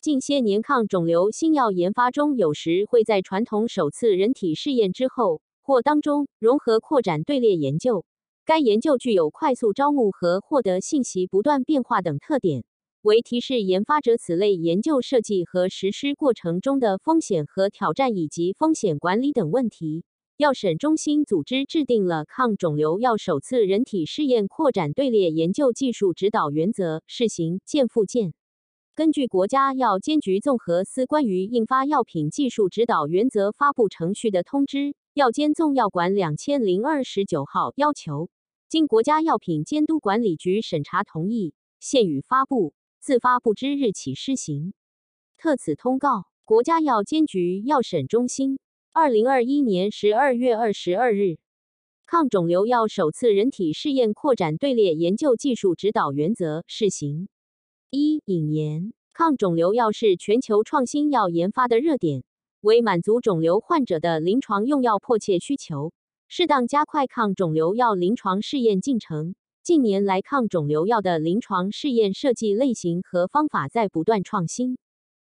近些年抗肿瘤新药研发中，有时会在传统首次人体试验之后或当中融合扩展队列研究。该研究具有快速招募和获得信息不断变化等特点，为提示研发者此类研究设计和实施过程中的风险和挑战以及风险管理等问题。药审中心组织制定了抗肿瘤药首次人体试验扩展队列研究技术指导原则（试行）见附件。根据国家药监局综合司关于印发药品技术指导原则发布程序的通知（药监纵药管两千零二十九号）要求，经国家药品监督管理局审查同意，现予发布，自发布之日起施行。特此通告，国家药监局药审中心，二零二一年十二月二十二日，抗肿瘤药首次人体试验扩展队列研究技术指导原则试行。一引言：抗肿瘤药是全球创新药研发的热点，为满足肿瘤患者的临床用药迫切需求，适当加快抗肿瘤药临床试验进程。近年来，抗肿瘤药的临床试验设计类型和方法在不断创新。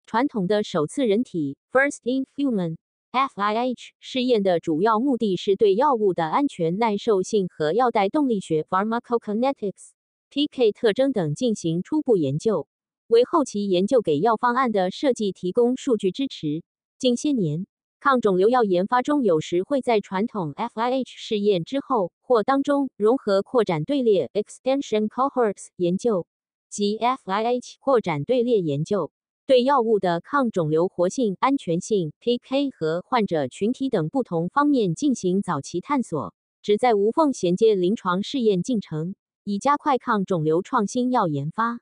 传统的首次人体 （First in Human，FIH） 试验的主要目的是对药物的安全耐受性和药代动力学 （Pharmacokinetics）。PK 特征等进行初步研究，为后期研究给药方案的设计提供数据支持。近些年，抗肿瘤药研发中有时会在传统 FIH 试验之后或当中融合扩展队列 （Extension Cohorts） 研究及 FIH 扩展队列研究，对药物的抗肿瘤活性、安全性、PK 和患者群体等不同方面进行早期探索，旨在无缝衔接临床试验进程。以加快抗肿瘤创新药研发。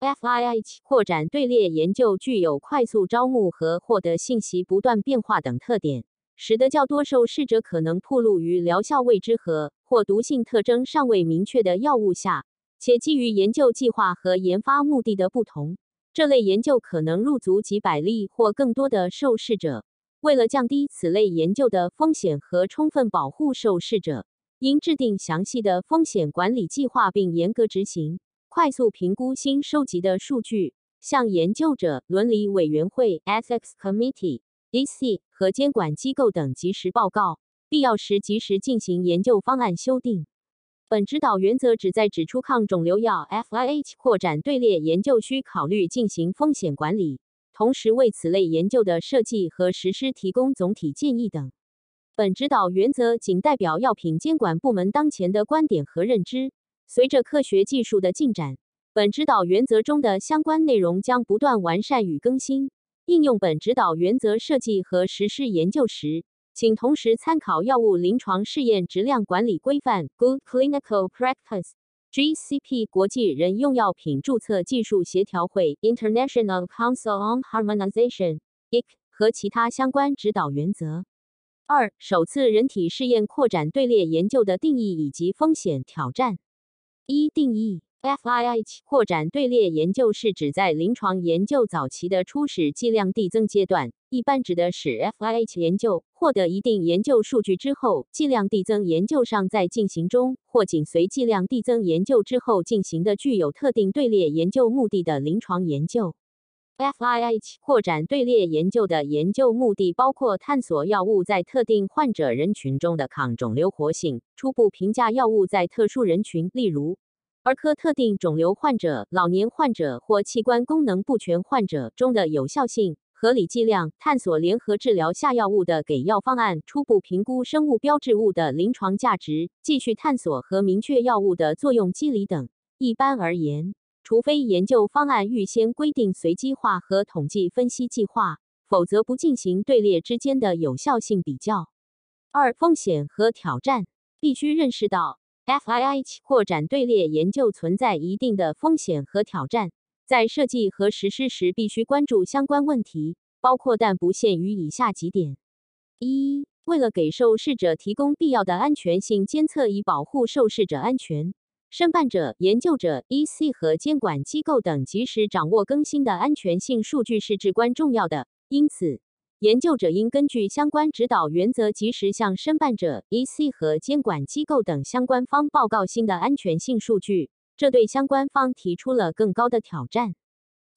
FIH 扩展队列研究具有快速招募和获得信息不断变化等特点，使得较多受试者可能暴露于疗效未知和或毒性特征尚未明确的药物下。且基于研究计划和研发目的的不同，这类研究可能入足几百例或更多的受试者。为了降低此类研究的风险和充分保护受试者。应制定详细的风险管理计划，并严格执行。快速评估新收集的数据，向研究者伦理委员会 （Ethics Committee，EC） 和监管机构等及时报告，必要时及时进行研究方案修订。本指导原则旨在指出抗肿瘤药 （FIH） 扩展队列研究需考虑进行风险管理，同时为此类研究的设计和实施提供总体建议等。本指导原则仅代表药品监管部门当前的观点和认知。随着科学技术的进展，本指导原则中的相关内容将不断完善与更新。应用本指导原则设计和实施研究时，请同时参考药物临床试验质量管理规范 （Good Clinical Practice，GCP）、国际人用药品注册技术协调会 （International Council on Harmonization，IC） 和其他相关指导原则。二、首次人体试验扩展队列研究的定义以及风险挑战。一、定义：FIH 扩展队列研究是指在临床研究早期的初始剂量递增阶段，一般指的是 FIH 研究获得一定研究数据之后，剂量递增研究尚在进行中，或紧随剂量递增研究之后进行的具有特定队列研究目的的临床研究。FIH 扩展队列研究的研究目的包括探索药物在特定患者人群中的抗肿瘤活性，初步评价药物在特殊人群，例如儿科特定肿瘤患者、老年患者或器官功能不全患者中的有效性、合理剂量，探索联合治疗下药物的给药方案，初步评估生物标志物的临床价值，继续探索和明确药物的作用机理等。一般而言。除非研究方案预先规定随机化和统计分析计划，否则不进行队列之间的有效性比较。二、风险和挑战必须认识到，FIH 扩展队列研究存在一定的风险和挑战，在设计和实施时必须关注相关问题，包括但不限于以下几点：一、为了给受试者提供必要的安全性监测，以保护受试者安全。申办者、研究者、EC 和监管机构等及时掌握更新的安全性数据是至关重要的。因此，研究者应根据相关指导原则，及时向申办者、EC 和监管机构等相关方报告新的安全性数据。这对相关方提出了更高的挑战。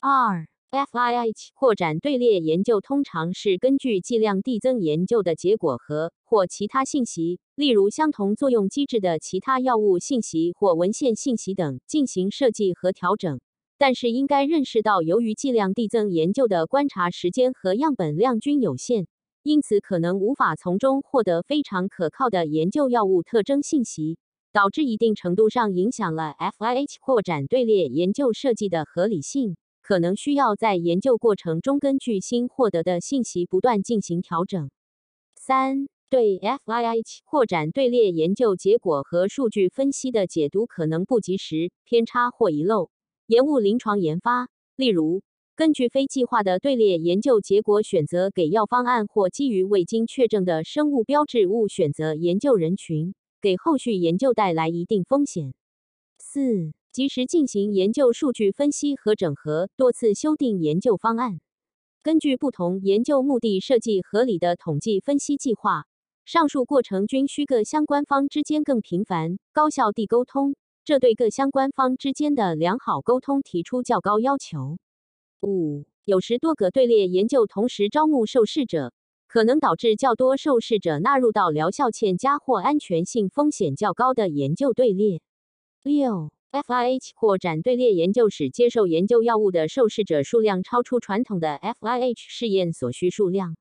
二、FIH 扩展队列研究通常是根据剂量递增研究的结果和或其他信息，例如相同作用机制的其他药物信息或文献信息等进行设计和调整。但是应该认识到，由于剂量递增研究的观察时间和样本量均有限，因此可能无法从中获得非常可靠的研究药物特征信息，导致一定程度上影响了 FIH 扩展队列研究设计的合理性。可能需要在研究过程中根据新获得的信息不断进行调整。三、对 FIH 扩展队列研究结果和数据分析的解读可能不及时、偏差或遗漏。延误临床研发，例如根据非计划的队列研究结果选择给药方案，或基于未经确证的生物标志物选择研究人群，给后续研究带来一定风险。四、及时进行研究数据分析和整合，多次修订研究方案，根据不同研究目的设计合理的统计分析计划。上述过程均需各相关方之间更频繁、高效地沟通。这对各相关方之间的良好沟通提出较高要求。五、有时多个队列研究同时招募受试者，可能导致较多受试者纳入到疗效欠佳或安全性风险较高的研究队列。六、FIH 扩展队列研究使接受研究药物的受试者数量超出传统的 FIH 试验所需数量。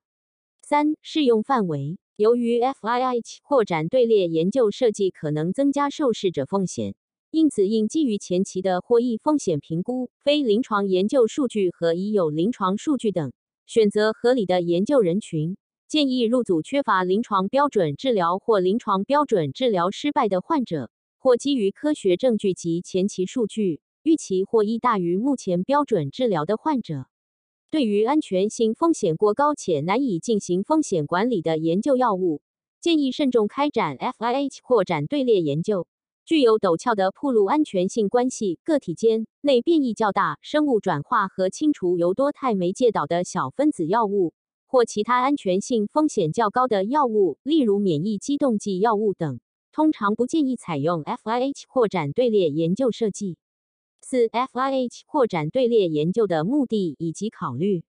三、适用范围，由于 FIH 扩展队列研究设计可能增加受试者风险。因此，应基于前期的获益风险评估、非临床研究数据和已有临床数据等，选择合理的研究人群。建议入组缺乏临床标准治疗或临床标准治疗失败的患者，或基于科学证据及前期数据预期获益大于目前标准治疗的患者。对于安全性风险过高且难以进行风险管理的研究药物，建议慎重开展 FIH 扩展队列研究。具有陡峭的铺路安全性关系，个体间内变异较大、生物转化和清除由多肽酶介导的小分子药物，或其他安全性风险较高的药物，例如免疫激动剂药物等，通常不建议采用 FIH 扩展队列研究设计。四、FIH 扩展队列研究的目的以及考虑，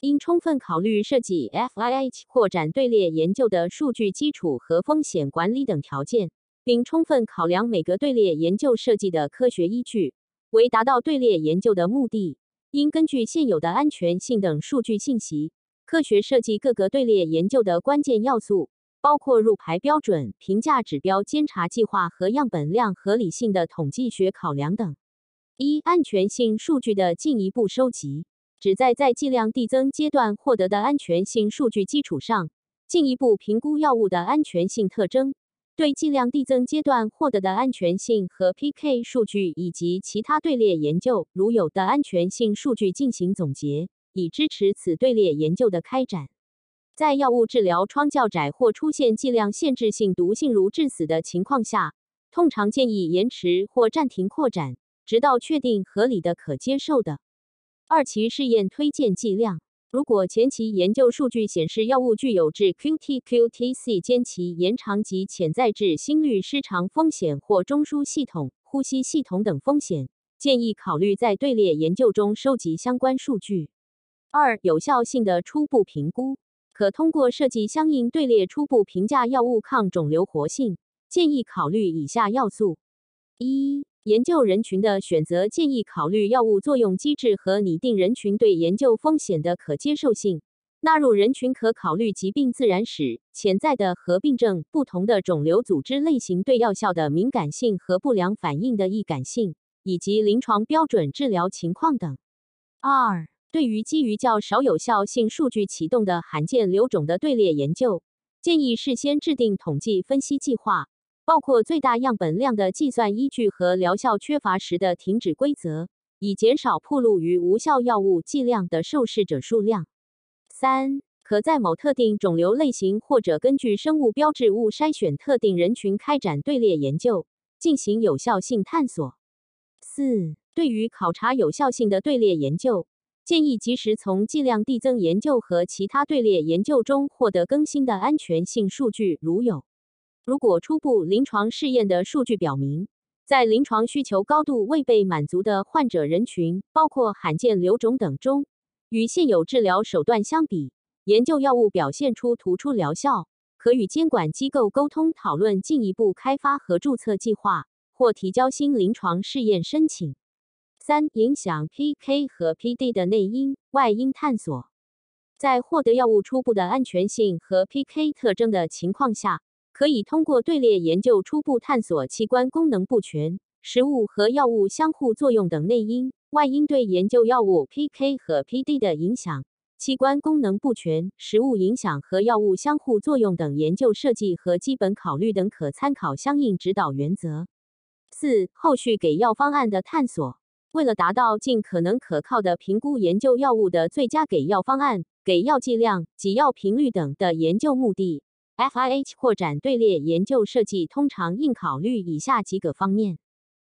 应充分考虑设计 FIH 扩展队列研究的数据基础和风险管理等条件。并充分考量每个队列研究设计的科学依据，为达到队列研究的目的，应根据现有的安全性等数据信息，科学设计各个队列研究的关键要素，包括入排标准、评价指标、监察计划和样本量合理性的统计学考量等。一、安全性数据的进一步收集，旨在在剂量递增阶段获得的安全性数据基础上，进一步评估药物的安全性特征。对剂量递增阶段获得的安全性和 PK 数据以及其他队列研究如有的安全性数据进行总结，以支持此队列研究的开展。在药物治疗窗较窄或出现剂量限制性毒性如致死的情况下，通常建议延迟或暂停扩展，直到确定合理的可接受的二期试验推荐剂量。如果前期研究数据显示药物具有致 QT/QTc 间期延长及潜在致心律失常风险或中枢系统、呼吸系统等风险，建议考虑在队列研究中收集相关数据。二、有效性的初步评估，可通过设计相应队列初步评价药物抗肿瘤活性。建议考虑以下要素：一、研究人群的选择建议考虑药物作用机制和拟定人群对研究风险的可接受性。纳入人群可考虑疾病自然史、潜在的合并症、不同的肿瘤组织类型对药效的敏感性和不良反应的易感性，以及临床标准治疗情况等。二、对于基于较少有效性数据启动的罕见瘤种的队列研究，建议事先制定统计分析计划。包括最大样本量的计算依据和疗效缺乏时的停止规则，以减少暴露于无效药物剂量的受试者数量。三、可在某特定肿瘤类型或者根据生物标志物筛选特定人群开展队列研究，进行有效性探索。四、对于考察有效性的队列研究，建议及时从剂量递增研究和其他队列研究中获得更新的安全性数据，如有。如果初步临床试验的数据表明，在临床需求高度未被满足的患者人群，包括罕见瘤种等中，与现有治疗手段相比，研究药物表现出突出疗效，可与监管机构沟通讨论进一步开发和注册计划，或提交新临床试验申请。三、影响 PK 和 PD 的内因、外因探索。在获得药物初步的安全性和 PK 特征的情况下，可以通过队列研究初步探索器官功能不全、食物和药物相互作用等内因、外因对研究药物 PK 和 PD 的影响、器官功能不全、食物影响和药物相互作用等研究设计和基本考虑等可参考相应指导原则。四、后续给药方案的探索。为了达到尽可能可靠的评估研究药物的最佳给药方案、给药剂量、给药频率等的研究目的，FIH 扩展队列研究设计通常应考虑以下几个方面：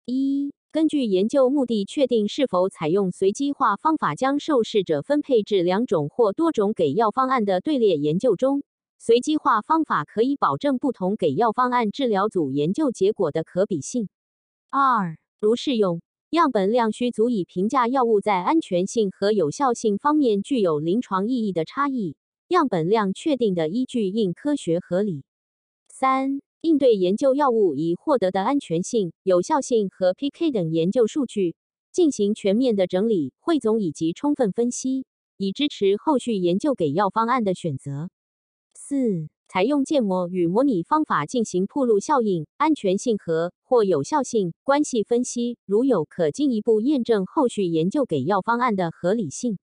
一、根据研究目的确定是否采用随机化方法将受试者分配至两种或多种给药方案的队列研究中，随机化方法可以保证不同给药方案治疗组研究结果的可比性。二、如适用。样本量需足以评价药物在安全性和有效性方面具有临床意义的差异。样本量确定的依据应科学合理。三、应对研究药物已获得的安全性、有效性和 PK 等研究数据，进行全面的整理、汇总以及充分分析，以支持后续研究给药方案的选择。四。采用建模与模拟方法进行铺路效应、安全性和或有效性关系分析，如有可进一步验证后续研究给药方案的合理性。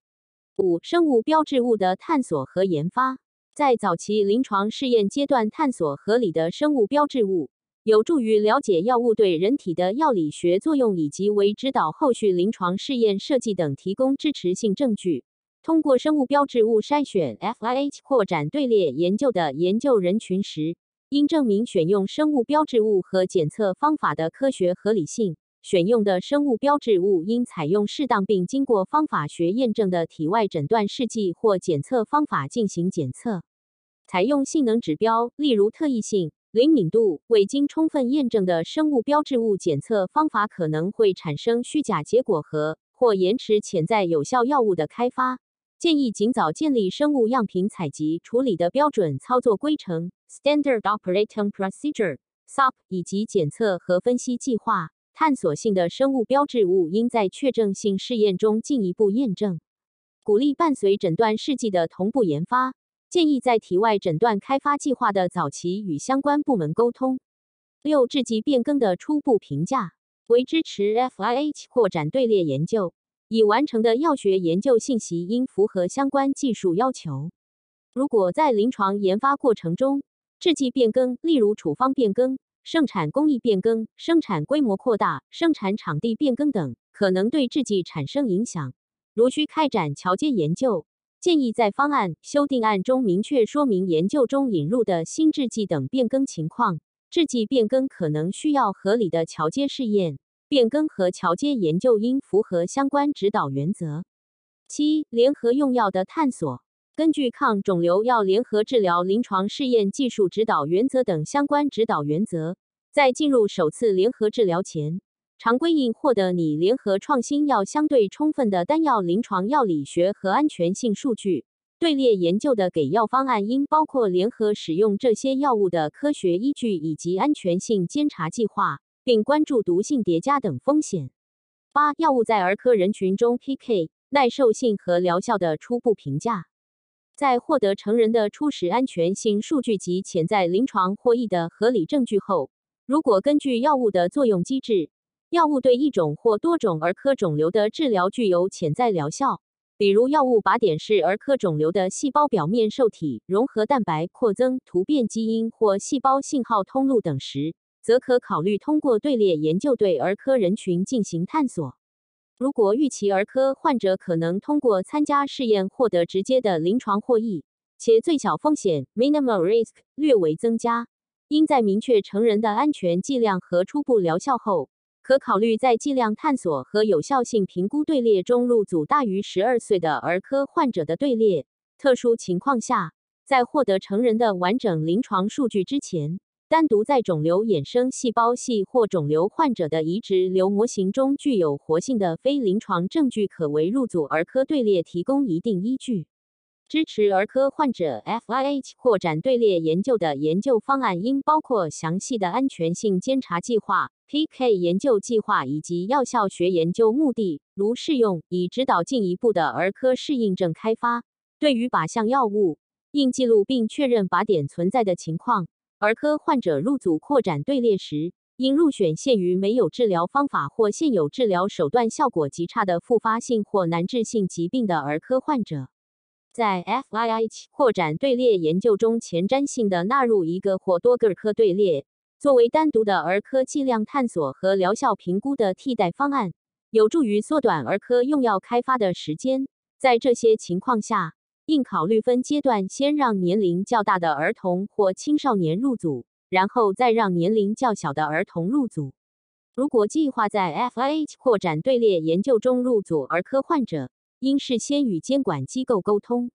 五、生物标志物的探索和研发，在早期临床试验阶段探索合理的生物标志物，有助于了解药物对人体的药理学作用，以及为指导后续临床试验设计等提供支持性证据。通过生物标志物筛选 FIH 扩展队列研究的研究人群时，应证明选用生物标志物和检测方法的科学合理性。选用的生物标志物应采用适当并经过方法学验证的体外诊断试剂或检测方法进行检测。采用性能指标，例如特异性、灵敏度，未经充分验证的生物标志物检测方法可能会产生虚假结果和或延迟潜在有效药物的开发。建议尽早建立生物样品采集处理的标准操作规程 （Standard Operating Procedure，SOP） 以及检测和分析计划。探索性的生物标志物应在确证性试验中进一步验证。鼓励伴随诊断试剂的同步研发。建议在体外诊断开发计划的早期与相关部门沟通。六、制剂变更的初步评价为支持 FIH 扩展队列研究。已完成的药学研究信息应符合相关技术要求。如果在临床研发过程中，制剂变更，例如处方变更、生产工艺变更、生产规模扩大、生产场地变更等，可能对制剂产生影响，如需开展桥接研究，建议在方案修订案中明确说明研究中引入的新制剂等变更情况。制剂变更可能需要合理的桥接试验。变更和桥接研究应符合相关指导原则。七、联合用药的探索，根据抗肿瘤药联合治疗临床试验技术指导原则等相关指导原则，在进入首次联合治疗前，常规应获得拟联合创新药相对充分的单药临床药理学和安全性数据。队列研究的给药方案应包括联合使用这些药物的科学依据以及安全性监察计划。并关注毒性叠加等风险。八、药物在儿科人群中 PK、耐受性和疗效的初步评价。在获得成人的初始安全性数据及潜在临床获益的合理证据后，如果根据药物的作用机制，药物对一种或多种儿科肿瘤的治疗具有潜在疗效，比如药物靶点是儿科肿瘤的细胞表面受体、融合蛋白扩增、突变基因或细胞信号通路等时。则可考虑通过队列研究对儿科人群进行探索。如果预期儿科患者可能通过参加试验获得直接的临床获益，且最小风险 （minimal risk） 略微增加，应在明确成人的安全剂量和初步疗效后，可考虑在剂量探索和有效性评估队列中入组大于十二岁的儿科患者的队列。特殊情况下，在获得成人的完整临床数据之前。单独在肿瘤衍生细胞系或肿瘤患者的移植瘤模型中具有活性的非临床证据，可为入组儿科队列提供一定依据。支持儿科患者 FIH 扩展队列研究的研究方案应包括详细的安全性监察计划、PK 研究计划以及药效学研究目的，如适用，以指导进一步的儿科适应症开发。对于靶向药物，应记录并确认靶点存在的情况。儿科患者入组扩展队列时，应入选限于没有治疗方法或现有治疗手段效果极差的复发性或难治性疾病的儿科患者。在 FIH 扩展队列研究中，前瞻性的纳入一个或多个儿科队列，作为单独的儿科剂量探索和疗效评估的替代方案，有助于缩短儿科用药开发的时间。在这些情况下，应考虑分阶段，先让年龄较大的儿童或青少年入组，然后再让年龄较小的儿童入组。如果计划在 FIH 扩展队列研究中入组儿科患者，应事先与监管机构沟通，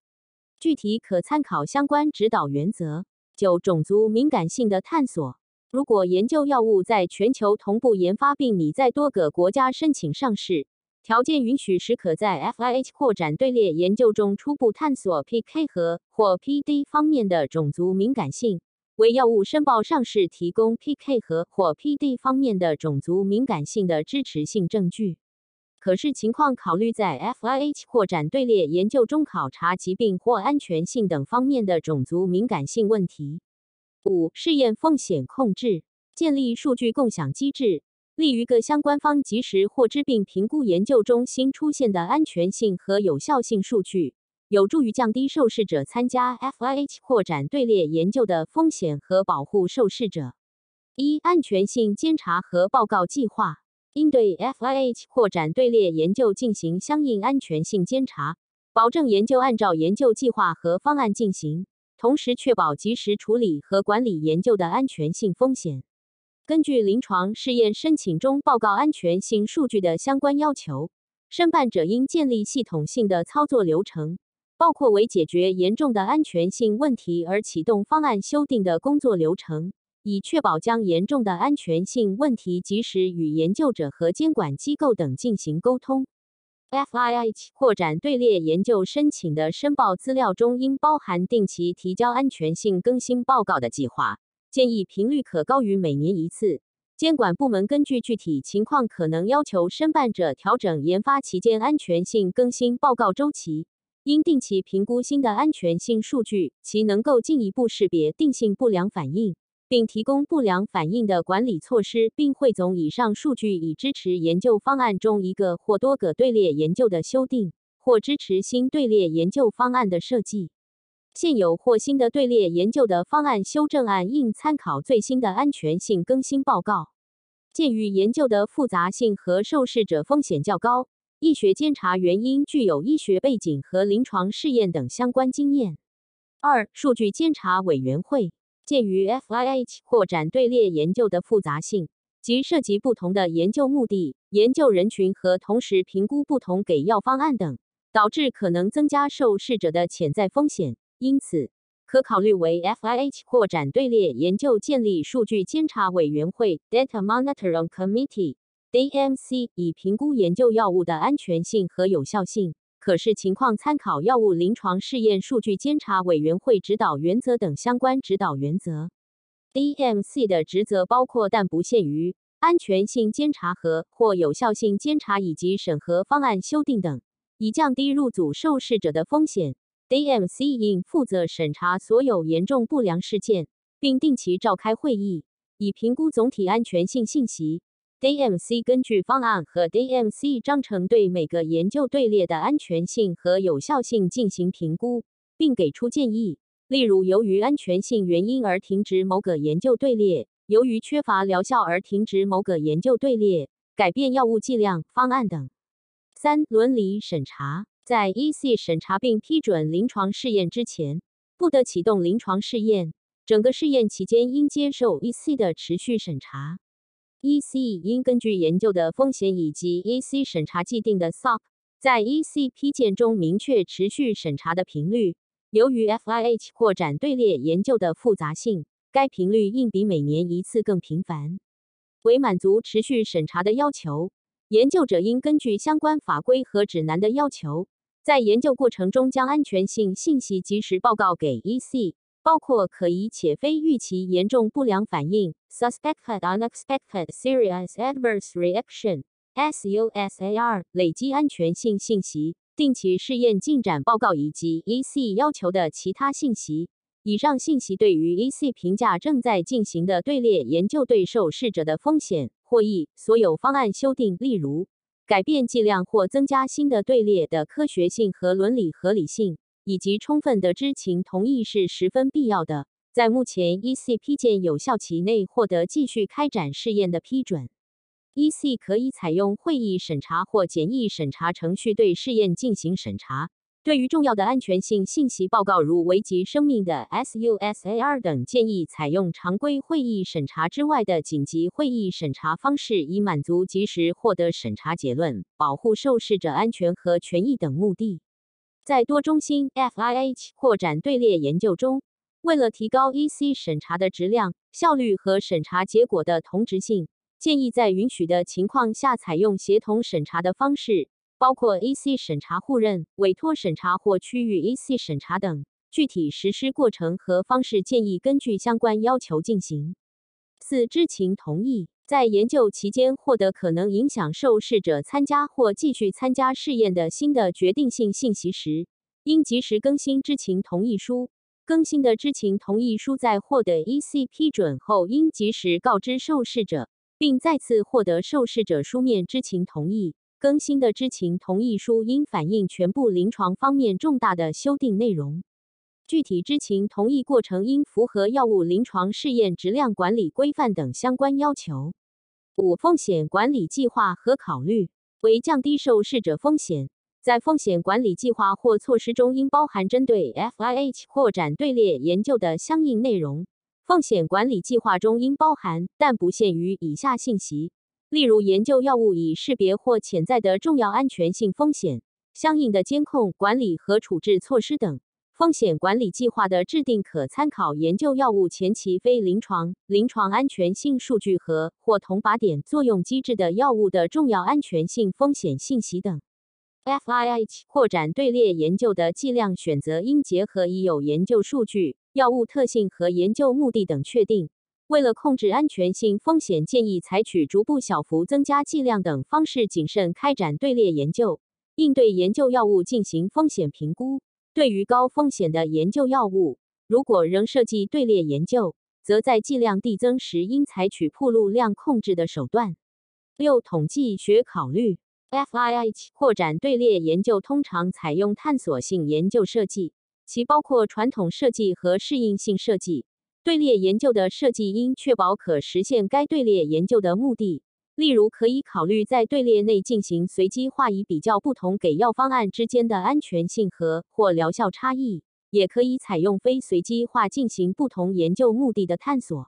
具体可参考相关指导原则。九、种族敏感性的探索。如果研究药物在全球同步研发，并拟在多个国家申请上市，条件允许时，可在 FIH 扩展队列研究中初步探索 PK 和或 PD 方面的种族敏感性，为药物申报上市提供 PK 和或 PD 方面的种族敏感性的支持性证据。可视情况考虑在 FIH 扩展队列研究中考察疾病或安全性等方面的种族敏感性问题。五、试验风险控制，建立数据共享机制，利于各相关方及时获知并评估研究中新出现的安全性和有效性数据，有助于降低受试者参加 FIH 扩展队列研究的风险和保护受试者。一、安全性监察和报告计划。应对 FIH 扩展队列研究进行相应安全性监察，保证研究按照研究计划和方案进行，同时确保及时处理和管理研究的安全性风险。根据临床试验申请中报告安全性数据的相关要求，申办者应建立系统性的操作流程，包括为解决严重的安全性问题而启动方案修订的工作流程。以确保将严重的安全性问题及时与研究者和监管机构等进行沟通。FIH 扩展队列研究申请的申报资料中应包含定期提交安全性更新报告的计划，建议频率可高于每年一次。监管部门根据具体情况可能要求申办者调整研发期间安全性更新报告周期，应定期评估新的安全性数据，其能够进一步识别定性不良反应。并提供不良反应的管理措施，并汇总以上数据以支持研究方案中一个或多个队列研究的修订，或支持新队列研究方案的设计。现有或新的队列研究的方案修正案应参考最新的安全性更新报告。鉴于研究的复杂性和受试者风险较高，医学监察员应具有医学背景和临床试验等相关经验。二、数据监察委员会。鉴于 FIH 扩展队列研究的复杂性及涉及不同的研究目的、研究人群和同时评估不同给药方案等，导致可能增加受试者的潜在风险，因此可考虑为 FIH 扩展队列研究建立数据监察委员会 （Data Monitoring Committee，DMC） 以评估研究药物的安全性和有效性。可视情况参考药物临床试验数据监察委员会指导原则等相关指导原则。DMC 的职责包括但不限于安全性监察和或有效性监察以及审核方案修订等，以降低入组受试者的风险。DMC 应负责审查所有严重不良事件，并定期召开会议，以评估总体安全性信息。DMC 根据方案和 DMC 章程对每个研究队列的安全性和有效性进行评估，并给出建议。例如，由于安全性原因而停止某个研究队列，由于缺乏疗效而停止某个研究队列，改变药物剂量方案等。三、伦理审查，在 EC 审查并批准临床试验之前，不得启动临床试验。整个试验期间应接受 EC 的持续审查。EC 应根据研究的风险以及 EC 审查既定的 SOP，在 EC 批件中明确持续审查的频率。由于 FIH 扩展队列研究的复杂性，该频率应比每年一次更频繁。为满足持续审查的要求，研究者应根据相关法规和指南的要求，在研究过程中将安全性信息及时报告给 EC，包括可疑且非预期严重不良反应 （Suspected Unexpected Serious Adverse Reaction，SUSAR）、累积安全性信息、定期试验进展报告以及 EC 要求的其他信息。以上信息对于 EC 评价正在进行的队列研究对受试者的风险获益。所有方案修订，例如改变剂量或增加新的队列的科学性和伦理合理性，以及充分的知情同意是十分必要的。在目前 EC 批件有效期内获得继续开展试验的批准，EC 可以采用会议审查或简易审查程序对试验进行审查。对于重要的安全性信息报告，如危及生命的 SUSAR 等，建议采用常规会议审查之外的紧急会议审查方式，以满足及时获得审查结论、保护受试者安全和权益等目的。在多中心 FIH 扩展队列研究中，为了提高 EC 审查的质量、效率和审查结果的同质性，建议在允许的情况下采用协同审查的方式。包括 EC 审查互认、委托审查或区域 EC 审查等，具体实施过程和方式建议根据相关要求进行。四、知情同意，在研究期间获得可能影响受试者参加或继续参加试验的新的决定性信息时，应及时更新知情同意书。更新的知情同意书在获得 EC 批准后，应及时告知受试者，并再次获得受试者书面知情同意。更新的知情同意书应反映全部临床方面重大的修订内容。具体知情同意过程应符合药物临床试验质量管理规范等相关要求。五、风险管理计划和考虑为降低受试者风险，在风险管理计划或措施中应包含针对 FIH 扩展队列研究的相应内容。风险管理计划中应包含，但不限于以下信息。例如，研究药物已识别或潜在的重要安全性风险，相应的监控、管理和处置措施等。风险管理计划的制定可参考研究药物前期非临床、临床安全性数据和或同靶点作用机制的药物的重要安全性风险信息等。FIH 扩展队列研究的剂量选择应结合已有研究数据、药物特性和研究目的等确定。为了控制安全性风险，建议采取逐步小幅增加剂量等方式，谨慎开展队列研究，应对研究药物进行风险评估。对于高风险的研究药物，如果仍设计队列研究，则在剂量递增时应采取铺路量控制的手段。六、统计学考虑，FIH 扩展队列研究通常采用探索性研究设计，其包括传统设计和适应性设计。队列研究的设计应确保可实现该队列研究的目的，例如可以考虑在队列内进行随机化，以比较不同给药方案之间的安全性和或疗效差异；也可以采用非随机化进行不同研究目的的探索。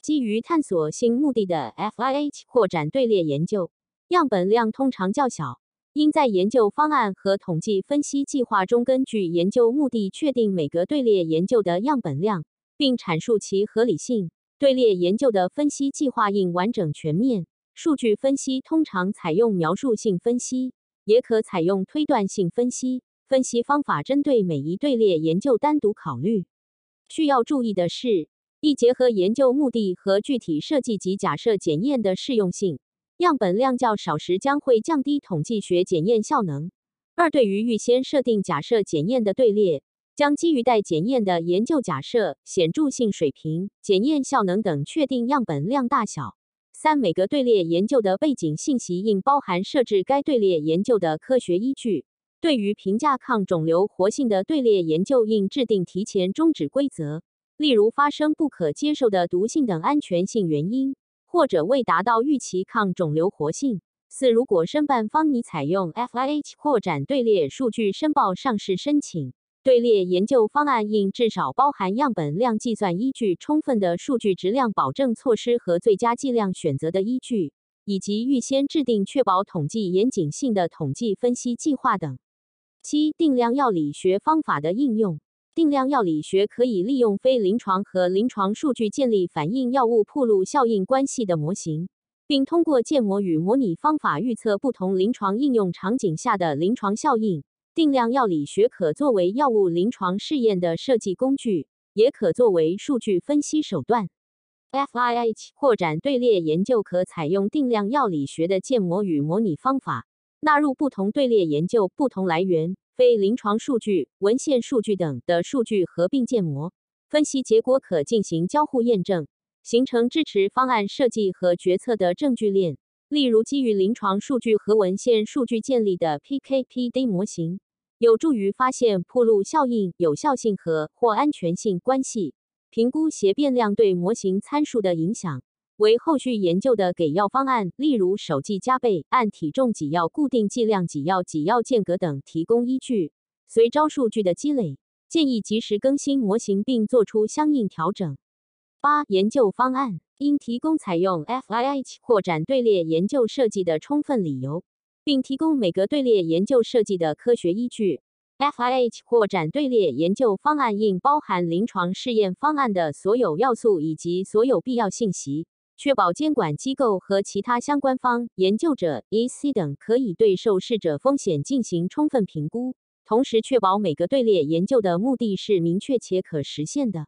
基于探索性目的的 FIH 扩展队列研究，样本量通常较小，应在研究方案和统计分析计划中根据研究目的确定每个队列研究的样本量。并阐述其合理性。队列研究的分析计划应完整全面。数据分析通常采用描述性分析，也可采用推断性分析。分析方法针对每一队列研究单独考虑。需要注意的是，一结合研究目的和具体设计及假设检验的适用性。样本量较少时将会降低统计学检验效能。二，对于预先设定假设检验的队列。将基于待检验的研究假设、显著性水平、检验效能等确定样本量大小。三、每个队列研究的背景信息应包含设置该队列研究的科学依据。对于评价抗肿瘤活性的队列研究，应制定提前终止规则，例如发生不可接受的毒性等安全性原因，或者未达到预期抗肿瘤活性。四、如果申办方拟采用 FIH 扩展队列数据申报上市申请。队列研究方案应至少包含样本量计算依据、充分的数据质量保证措施和最佳剂量选择的依据，以及预先制定确保统计严谨性的统计分析计划等。七、定量药理学方法的应用。定量药理学可以利用非临床和临床数据建立反映药物铺路效应关系的模型，并通过建模与模拟方法预测不同临床应用场景下的临床效应。定量药理学可作为药物临床试验的设计工具，也可作为数据分析手段。FIH 扩展队列研究可采用定量药理学的建模与模拟方法，纳入不同队列研究、不同来源。非临床数据、文献数据等的数据合并建模，分析结果可进行交互验证，形成支持方案设计和决策的证据链。例如，基于临床数据和文献数据建立的 PK/PD 模型，有助于发现铺路效应、有效性和或安全性关系，评估斜变量对模型参数的影响。为后续研究的给药方案，例如首剂加倍、按体重给药、固定剂量给药、给药间隔等提供依据。随招数据的积累，建议及时更新模型并做出相应调整。八、研究方案应提供采用 FIH 扩展队列研究设计的充分理由，并提供每个队列研究设计的科学依据。FIH 扩展队列研究方案应包含临床试验方案的所有要素以及所有必要信息。确保监管机构和其他相关方、研究者、EC 等可以对受试者风险进行充分评估，同时确保每个队列研究的目的是明确且可实现的。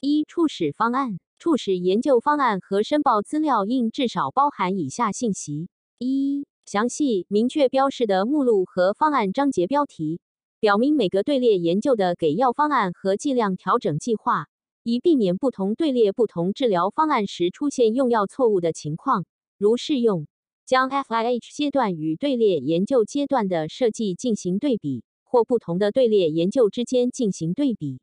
一、初始方案。初始研究方案和申报资料应至少包含以下信息：一、详细、明确标示的目录和方案章节标题，表明每个队列研究的给药方案和剂量调整计划。以避免不同队列不同治疗方案时出现用药错误的情况。如适用，将 FIH 阶段与队列研究阶段的设计进行对比，或不同的队列研究之间进行对比。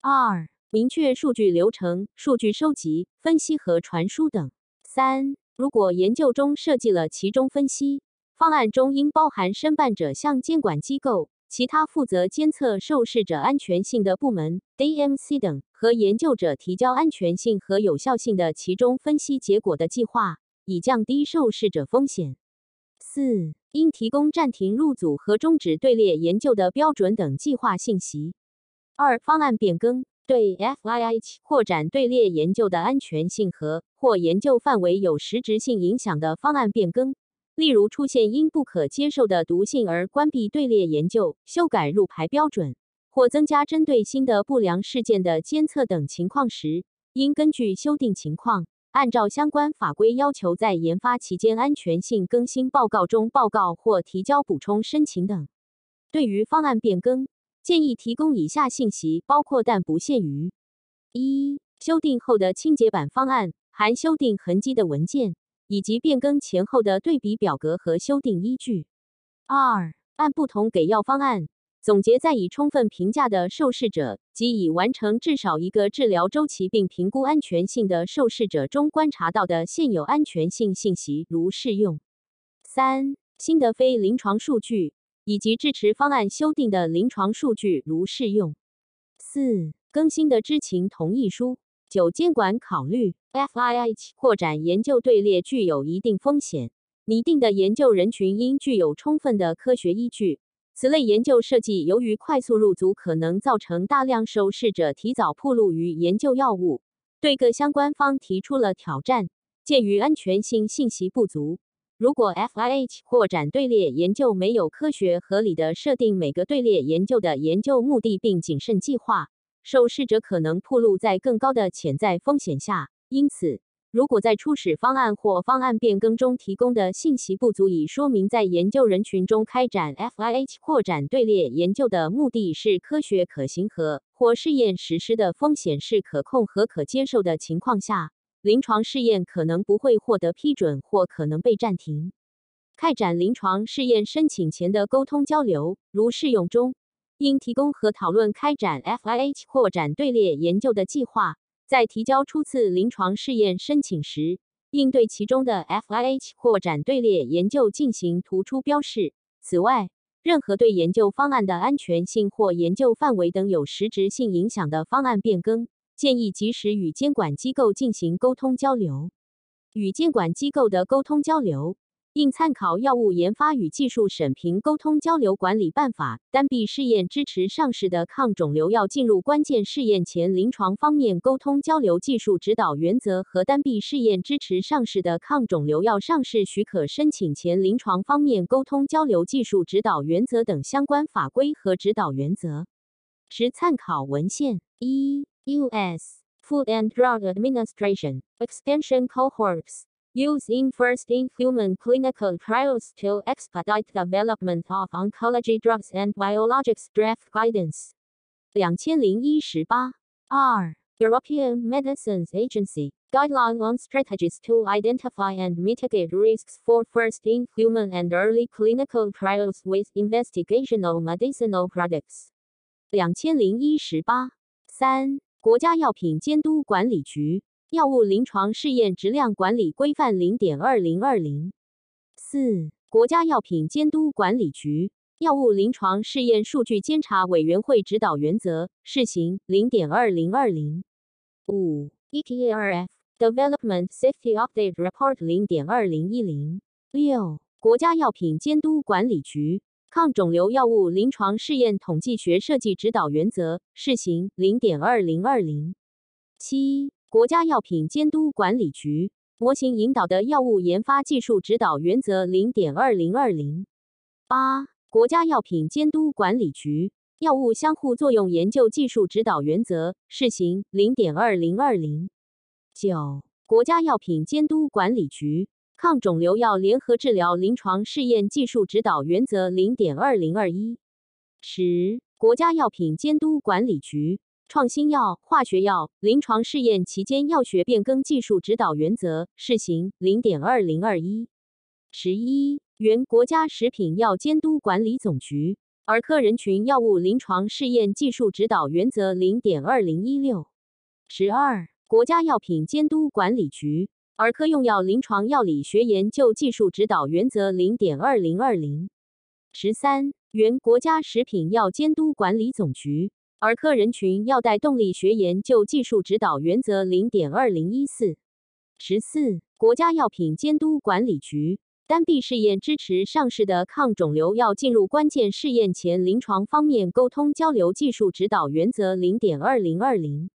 二、明确数据流程、数据收集、分析和传输等。三、如果研究中设计了其中分析方案中应包含申办者向监管机构。其他负责监测受试者安全性的部门 （DMC） 等和研究者提交安全性和有效性的其中分析结果的计划，以降低受试者风险。四、应提供暂停入组和终止队列研究的标准等计划信息。二、方案变更对 FIH 扩展队列研究的安全性和或研究范围有实质性影响的方案变更。例如，出现因不可接受的毒性而关闭队列研究、修改入排标准，或增加针对新的不良事件的监测等情况时，应根据修订情况，按照相关法规要求，在研发期间安全性更新报告中报告或提交补充申请等。对于方案变更，建议提供以下信息，包括但不限于：一、修订后的清洁版方案，含修订痕迹的文件。以及变更前后的对比表格和修订依据。二、按不同给药方案总结在已充分评价的受试者及已完成至少一个治疗周期并评估安全性的受试者中观察到的现有安全性信息，如适用。三、新的非临床数据以及支持方案修订的临床数据，如适用。四、更新的知情同意书。九、监管考虑。FIH 扩展研究队列具有一定风险，拟定的研究人群应具有充分的科学依据。此类研究设计由于快速入组可能造成大量受试者提早暴露于研究药物，对各相关方提出了挑战。鉴于安全性信息不足，如果 FIH 扩展队列研究没有科学合理的设定每个队列研究的研究目的并谨慎计划，受试者可能暴露在更高的潜在风险下。因此，如果在初始方案或方案变更中提供的信息不足以说明在研究人群中开展 FIH 扩展队列研究的目的是科学可行和或试验实施的风险是可控和可接受的情况下，临床试验可能不会获得批准或可能被暂停。开展临床试验申请前的沟通交流，如试用中，应提供和讨论开展 FIH 扩展队列研究的计划。在提交初次临床试验申请时，应对其中的 FIH 扩展队列研究进行突出标示。此外，任何对研究方案的安全性或研究范围等有实质性影响的方案变更，建议及时与监管机构进行沟通交流。与监管机构的沟通交流，应参考《药物研发与技术审评沟通交流管理办法》，单臂试验支持上市的抗肿瘤药进入关键试验前临床方面沟通交流技术指导原则和单臂试验支持上市的抗肿瘤药上市许可申请前临床方面沟通交流技术指导原则等相关法规和指导原则。持参考文献：一、U.S. Food and Drug Administration expansion cohorts used in first-in-human clinical trials to expedite development of oncology drugs and biologics draft guidance. 2018 R. European Medicines Agency guideline on strategies to identify and mitigate risks for first-in-human and early clinical trials with investigational medicinal products. 2018 3. 国家药品监督管理局药物临床试验质量管理规范零点二零二零。四，国家药品监督管理局药物临床试验数据监察委员会指导原则试行零点二零二零。五 etrf Development Safety Update Report 零点二零一零。六，国家药品监督管理局抗肿瘤药物临床试验统计学设计指导原则试行零点二零二零七。国家药品监督管理局模型引导的药物研发技术指导原则零点二零二零八，国家药品监督管理局药物相互作用研究技术指导原则试行零点二零二零九，国家药品监督管理局抗肿瘤药联合治疗临床试验技术指导原则零点二零二一十，国家药品监督管理局。创新药、化学药临床试验期间药学变更技术指导原则试行零点二零二一十一，原国家食品药监督管理总局儿科人群药物临床试验技术指导原则零点二零一六十二，国家药品监督管理局儿科用药临床药理学研究技术指导原则零点二零二零十三，原国家食品药监督管理总局。儿科人群药代动力学研究技术指导原则零点二零一四十四，国家药品监督管理局单臂试验支持上市的抗肿瘤药进入关键试验前临床方面沟通交流技术指导原则零点二零二零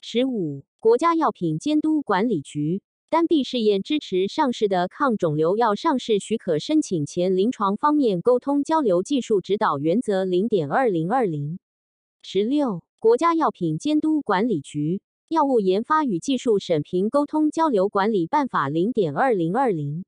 十五，国家药品监督管理局单臂试验支持上市的抗肿瘤药上市许可申请前临床方面沟通交流技术指导原则零点二零二零。十六，国家药品监督管理局药物研发与技术审评沟通交流管理办法零点二零二零